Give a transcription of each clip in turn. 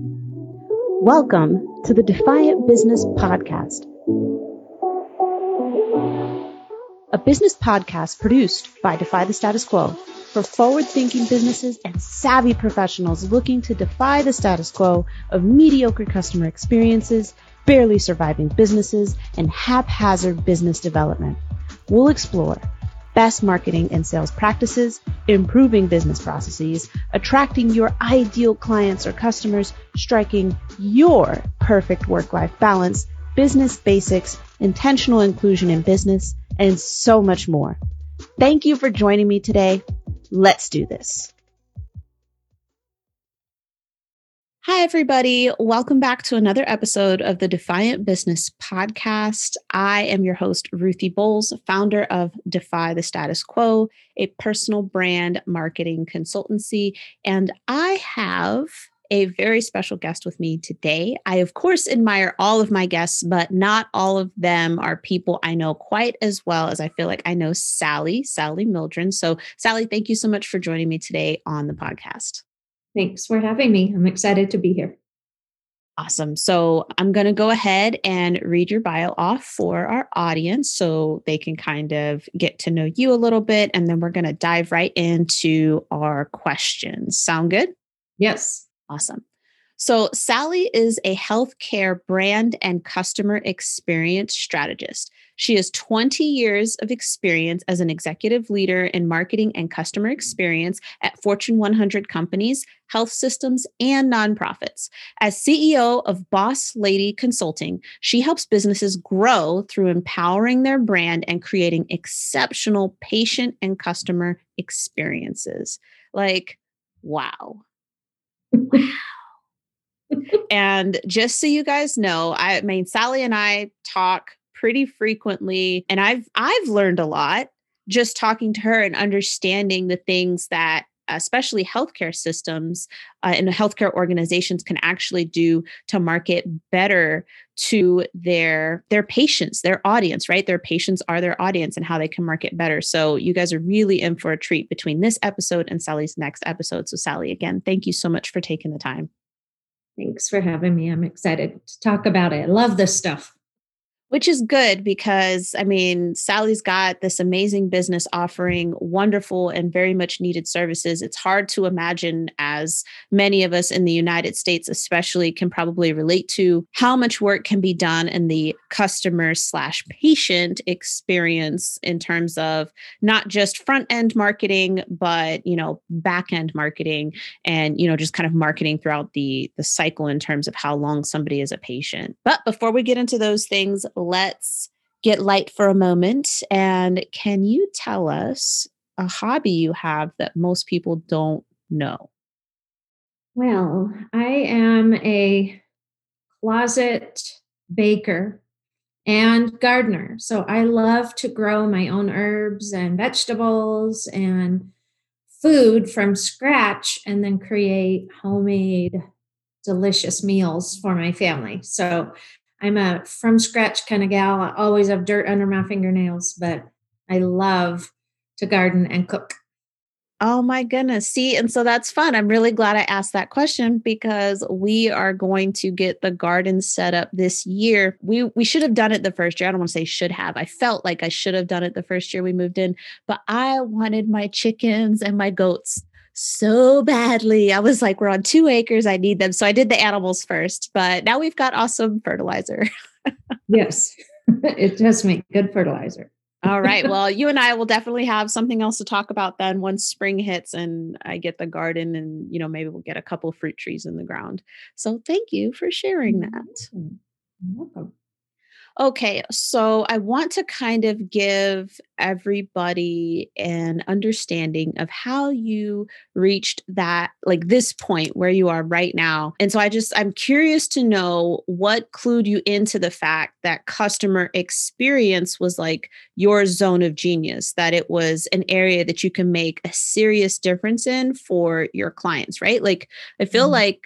Welcome to the Defiant Business Podcast, a business podcast produced by Defy the Status Quo for forward thinking businesses and savvy professionals looking to defy the status quo of mediocre customer experiences, barely surviving businesses, and haphazard business development. We'll explore best marketing and sales practices, improving business processes, attracting your ideal clients or customers, striking your perfect work life balance, business basics, intentional inclusion in business, and so much more. Thank you for joining me today. Let's do this. Hi, everybody. Welcome back to another episode of the Defiant Business Podcast. I am your host, Ruthie Bowles, founder of Defy the Status Quo, a personal brand marketing consultancy. And I have a very special guest with me today. I, of course, admire all of my guests, but not all of them are people I know quite as well as I feel like I know Sally, Sally Mildren. So, Sally, thank you so much for joining me today on the podcast. Thanks for having me. I'm excited to be here. Awesome. So I'm going to go ahead and read your bio off for our audience so they can kind of get to know you a little bit. And then we're going to dive right into our questions. Sound good? Yes. Awesome. So, Sally is a healthcare brand and customer experience strategist. She has 20 years of experience as an executive leader in marketing and customer experience at Fortune 100 companies, health systems, and nonprofits. As CEO of Boss Lady Consulting, she helps businesses grow through empowering their brand and creating exceptional patient and customer experiences. Like, wow. Wow. and just so you guys know, I mean, Sally and I talk pretty frequently and I've I've learned a lot just talking to her and understanding the things that especially healthcare systems uh, and healthcare organizations can actually do to market better to their their patients their audience right? Their patients are their audience and how they can market better. So you guys are really in for a treat between this episode and sally's next episode. So sally again thank you so much for taking the time thanks for having me. I'm excited to talk about it. I love this stuff. Which is good because I mean, Sally's got this amazing business offering wonderful and very much needed services. It's hard to imagine, as many of us in the United States, especially, can probably relate to how much work can be done in the customer slash patient experience in terms of not just front end marketing, but you know, back end marketing and you know, just kind of marketing throughout the the cycle in terms of how long somebody is a patient. But before we get into those things, let's get light for a moment. And can you tell us a hobby you have that most people don't know? Well, I am a closet baker and gardener. So I love to grow my own herbs and vegetables and food from scratch and then create homemade delicious meals for my family. So I'm a from scratch kind of gal. I always have dirt under my fingernails, but I love to garden and cook. Oh my goodness. See, and so that's fun. I'm really glad I asked that question because we are going to get the garden set up this year. We we should have done it the first year. I don't want to say should have. I felt like I should have done it the first year we moved in, but I wanted my chickens and my goats so badly. I was like, we're on two acres. I need them. So I did the animals first, but now we've got awesome fertilizer. yes, it does make good fertilizer. All right. Well, you and I will definitely have something else to talk about then once spring hits and I get the garden and, you know, maybe we'll get a couple fruit trees in the ground. So thank you for sharing that. Mm-hmm. welcome. Okay, so I want to kind of give everybody an understanding of how you reached that, like this point where you are right now. And so I just, I'm curious to know what clued you into the fact that customer experience was like your zone of genius, that it was an area that you can make a serious difference in for your clients, right? Like, I feel mm-hmm. like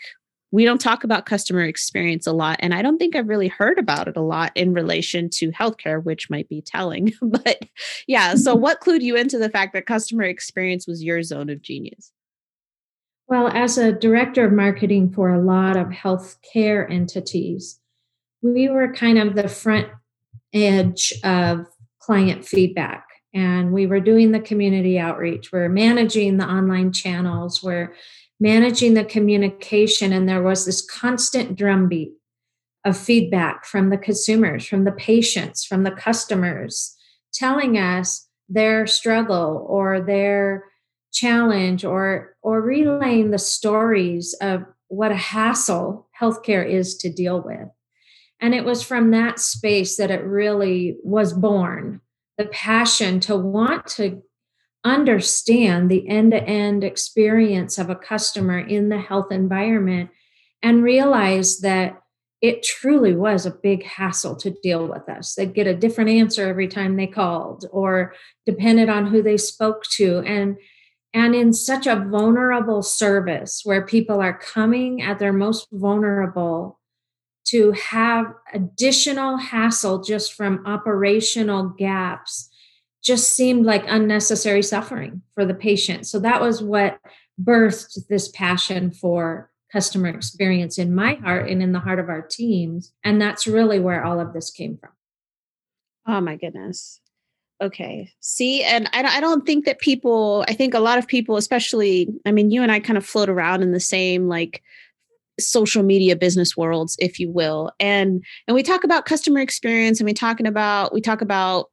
we don't talk about customer experience a lot. And I don't think I've really heard about it a lot in relation to healthcare, which might be telling. but yeah, so what clued you into the fact that customer experience was your zone of genius? Well, as a director of marketing for a lot of healthcare entities, we were kind of the front edge of client feedback. And we were doing the community outreach. We're managing the online channels. We're managing the communication. And there was this constant drumbeat of feedback from the consumers, from the patients, from the customers, telling us their struggle or their challenge or or relaying the stories of what a hassle healthcare is to deal with. And it was from that space that it really was born the passion to want to understand the end to end experience of a customer in the health environment and realize that it truly was a big hassle to deal with us. They'd get a different answer every time they called or depended on who they spoke to. And and in such a vulnerable service where people are coming at their most vulnerable to have additional hassle just from operational gaps just seemed like unnecessary suffering for the patient. So that was what birthed this passion for customer experience in my heart and in the heart of our teams. And that's really where all of this came from. Oh my goodness. Okay. See, and I, I don't think that people, I think a lot of people, especially, I mean, you and I kind of float around in the same like social media business worlds, if you will. And and we talk about customer experience and we talking about we talk about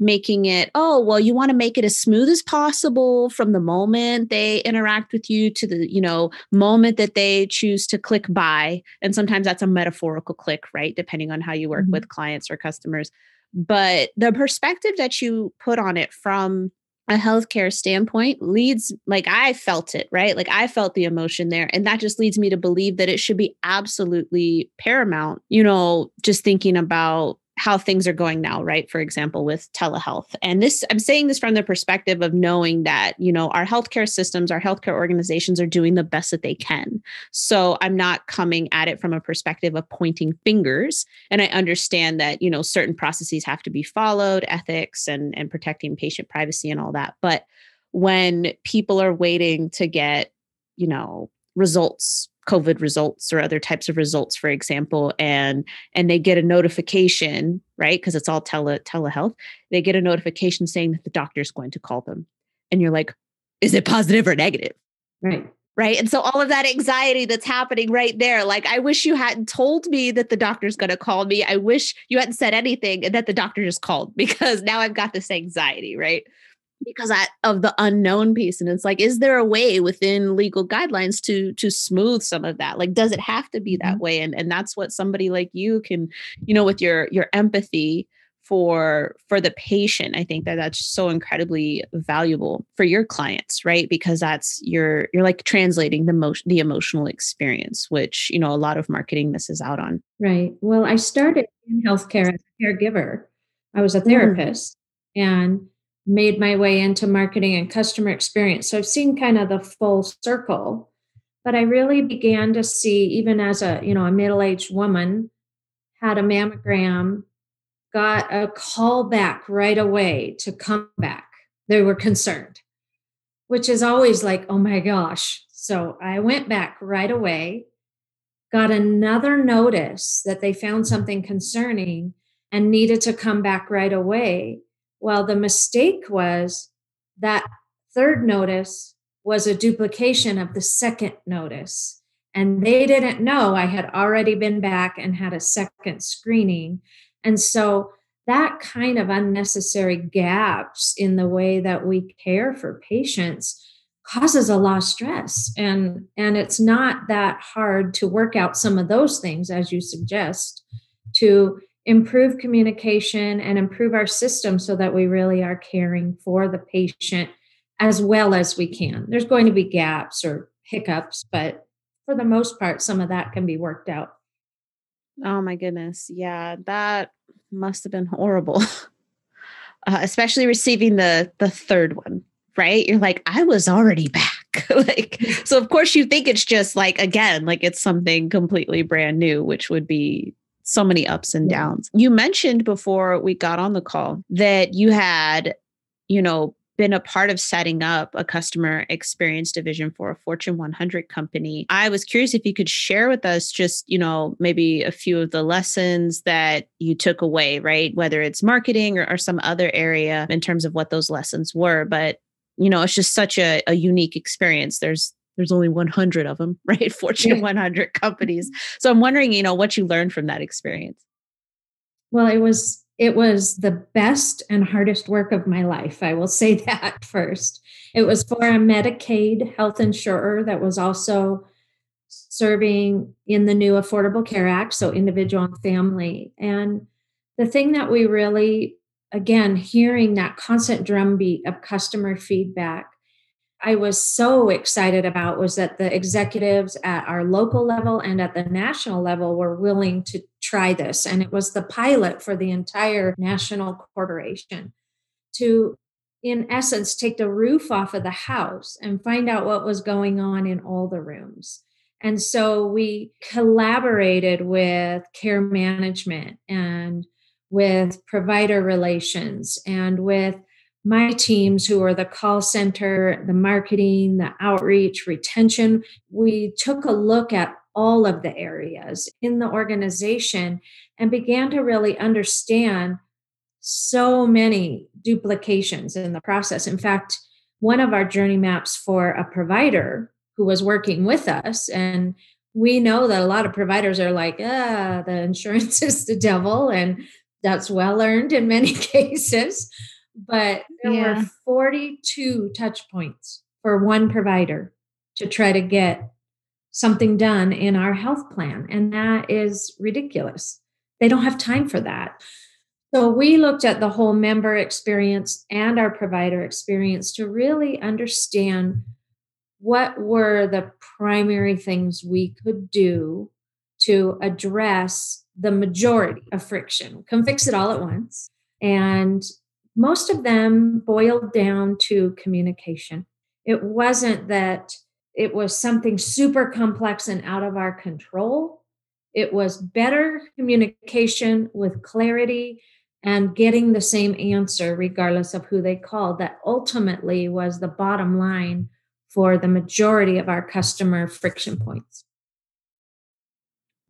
making it oh well you want to make it as smooth as possible from the moment they interact with you to the you know moment that they choose to click buy and sometimes that's a metaphorical click right depending on how you work mm-hmm. with clients or customers but the perspective that you put on it from a healthcare standpoint leads like I felt it, right? Like I felt the emotion there. And that just leads me to believe that it should be absolutely paramount, you know, just thinking about how things are going now, right? For example, with telehealth. And this, I'm saying this from the perspective of knowing that, you know, our healthcare systems, our healthcare organizations are doing the best that they can. So I'm not coming at it from a perspective of pointing fingers. And I understand that, you know, certain processes have to be followed, ethics and, and protecting patient privacy and all that. But when people are waiting to get, you know, results covid results or other types of results for example and and they get a notification right? Because it's all tele telehealth. They get a notification saying that the doctor is going to call them. And you're like is it positive or negative? Right. Right? And so all of that anxiety that's happening right there like i wish you hadn't told me that the doctor's going to call me. I wish you hadn't said anything and that the doctor just called because now i've got this anxiety right because I, of the unknown piece and it's like is there a way within legal guidelines to to smooth some of that like does it have to be that mm-hmm. way and and that's what somebody like you can you know with your your empathy for for the patient i think that that's so incredibly valuable for your clients right because that's you're you're like translating the motion the emotional experience which you know a lot of marketing misses out on right well i started in healthcare as a caregiver i was a mm. therapist mm. and made my way into marketing and customer experience. So I've seen kind of the full circle, but I really began to see, even as a you know a middle aged woman, had a mammogram, got a call back right away to come back. They were concerned, which is always like, oh my gosh. So I went back right away, got another notice that they found something concerning and needed to come back right away well, the mistake was that third notice was a duplication of the second notice. And they didn't know I had already been back and had a second screening. And so that kind of unnecessary gaps in the way that we care for patients causes a lot of stress and and it's not that hard to work out some of those things as you suggest to improve communication and improve our system so that we really are caring for the patient as well as we can. There's going to be gaps or hiccups, but for the most part, some of that can be worked out. Oh my goodness. Yeah, that must have been horrible. uh, especially receiving the the third one, right? You're like, I was already back. like so of course you think it's just like again, like it's something completely brand new, which would be so many ups and downs. You mentioned before we got on the call that you had, you know, been a part of setting up a customer experience division for a Fortune 100 company. I was curious if you could share with us just, you know, maybe a few of the lessons that you took away, right? Whether it's marketing or, or some other area in terms of what those lessons were. But, you know, it's just such a, a unique experience. There's there's only 100 of them, right? Fortune 100 companies. So I'm wondering, you know, what you learned from that experience. Well, it was it was the best and hardest work of my life. I will say that first. It was for a Medicaid health insurer that was also serving in the new Affordable Care Act, so individual and family. And the thing that we really, again, hearing that constant drumbeat of customer feedback I was so excited about was that the executives at our local level and at the national level were willing to try this. And it was the pilot for the entire national corporation to, in essence, take the roof off of the house and find out what was going on in all the rooms. And so we collaborated with care management and with provider relations and with my teams who are the call center, the marketing, the outreach, retention, we took a look at all of the areas in the organization and began to really understand so many duplications in the process. In fact, one of our journey maps for a provider who was working with us, and we know that a lot of providers are like, ah, the insurance is the devil, and that's well earned in many cases but there yeah. were 42 touch points for one provider to try to get something done in our health plan. And that is ridiculous. They don't have time for that. So we looked at the whole member experience and our provider experience to really understand what were the primary things we could do to address the majority of friction. Come fix it all at once and most of them boiled down to communication. It wasn't that it was something super complex and out of our control. It was better communication with clarity and getting the same answer, regardless of who they called, that ultimately was the bottom line for the majority of our customer friction points.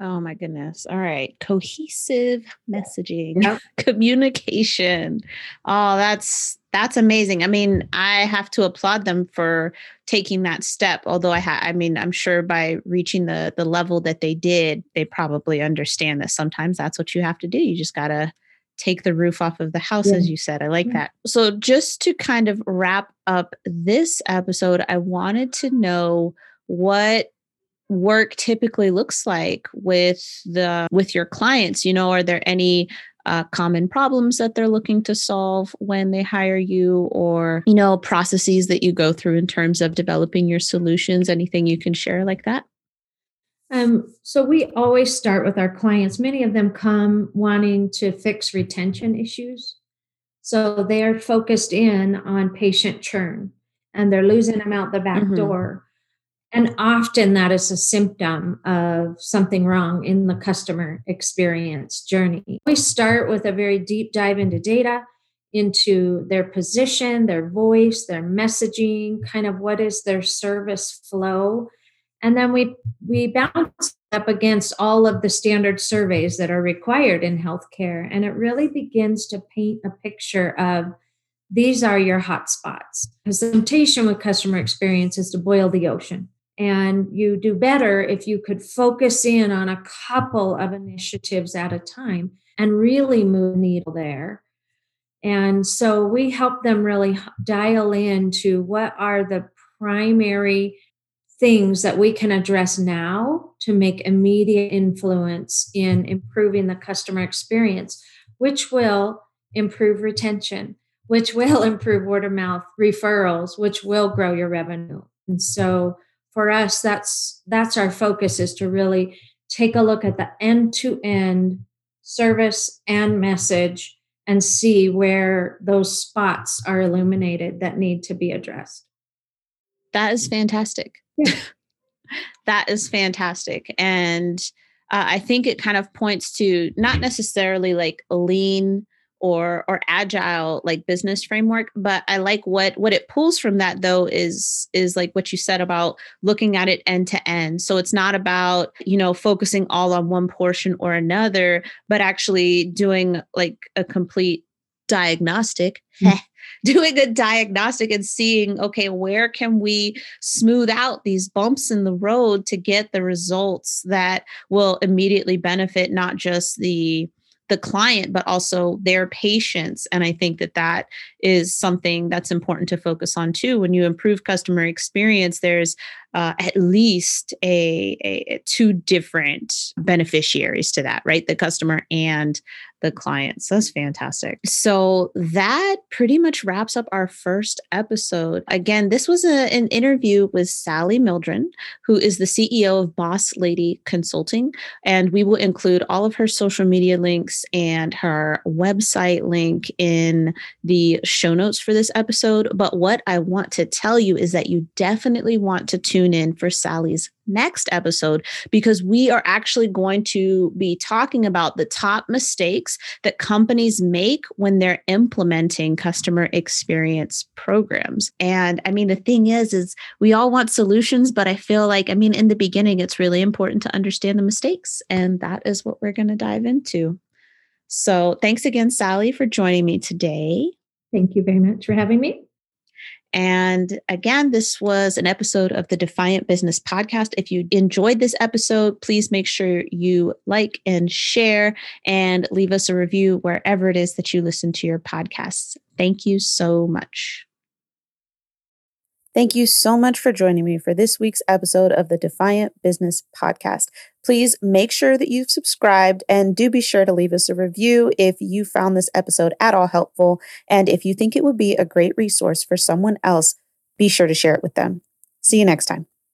Oh my goodness. All right. Cohesive messaging, yep. communication. Oh, that's that's amazing. I mean, I have to applaud them for taking that step. Although I ha- I mean, I'm sure by reaching the the level that they did, they probably understand that sometimes that's what you have to do. You just got to take the roof off of the house yeah. as you said. I like yeah. that. So just to kind of wrap up this episode, I wanted to know what work typically looks like with the with your clients? You know are there any uh, common problems that they're looking to solve when they hire you or you know processes that you go through in terms of developing your solutions? Anything you can share like that? Um, so we always start with our clients. Many of them come wanting to fix retention issues. So they are focused in on patient churn and they're losing them out the back mm-hmm. door and often that is a symptom of something wrong in the customer experience journey. We start with a very deep dive into data, into their position, their voice, their messaging, kind of what is their service flow. And then we we bounce up against all of the standard surveys that are required in healthcare. And it really begins to paint a picture of these are your hot spots. The temptation with customer experience is to boil the ocean and you do better if you could focus in on a couple of initiatives at a time and really move the needle there. And so we help them really dial in to what are the primary things that we can address now to make immediate influence in improving the customer experience, which will improve retention, which will improve word of mouth referrals, which will grow your revenue. And so for us that's that's our focus is to really take a look at the end to end service and message and see where those spots are illuminated that need to be addressed. That is fantastic. Yeah. that is fantastic. And uh, i think it kind of points to not necessarily like lean or or agile like business framework but i like what what it pulls from that though is is like what you said about looking at it end to end so it's not about you know focusing all on one portion or another but actually doing like a complete diagnostic mm-hmm. doing a diagnostic and seeing okay where can we smooth out these bumps in the road to get the results that will immediately benefit not just the the client but also their patients. And i think that that is something that's important to focus on too. When you improve customer experience there's uh, at least a, a, two different beneficiaries to that right the customer and the clients. That's fantastic. So that pretty much wraps up our first episode. Again, this was a, an interview with Sally Mildren, who is the CEO of Boss Lady Consulting. And we will include all of her social media links and her website link in the show notes for this episode. But what I want to tell you is that you definitely want to tune in for Sally's next episode because we are actually going to be talking about the top mistakes that companies make when they're implementing customer experience programs. And I mean the thing is is we all want solutions but I feel like I mean in the beginning it's really important to understand the mistakes and that is what we're going to dive into. So, thanks again Sally for joining me today. Thank you very much for having me. And again, this was an episode of the Defiant Business Podcast. If you enjoyed this episode, please make sure you like and share and leave us a review wherever it is that you listen to your podcasts. Thank you so much. Thank you so much for joining me for this week's episode of the Defiant Business Podcast. Please make sure that you've subscribed and do be sure to leave us a review if you found this episode at all helpful. And if you think it would be a great resource for someone else, be sure to share it with them. See you next time.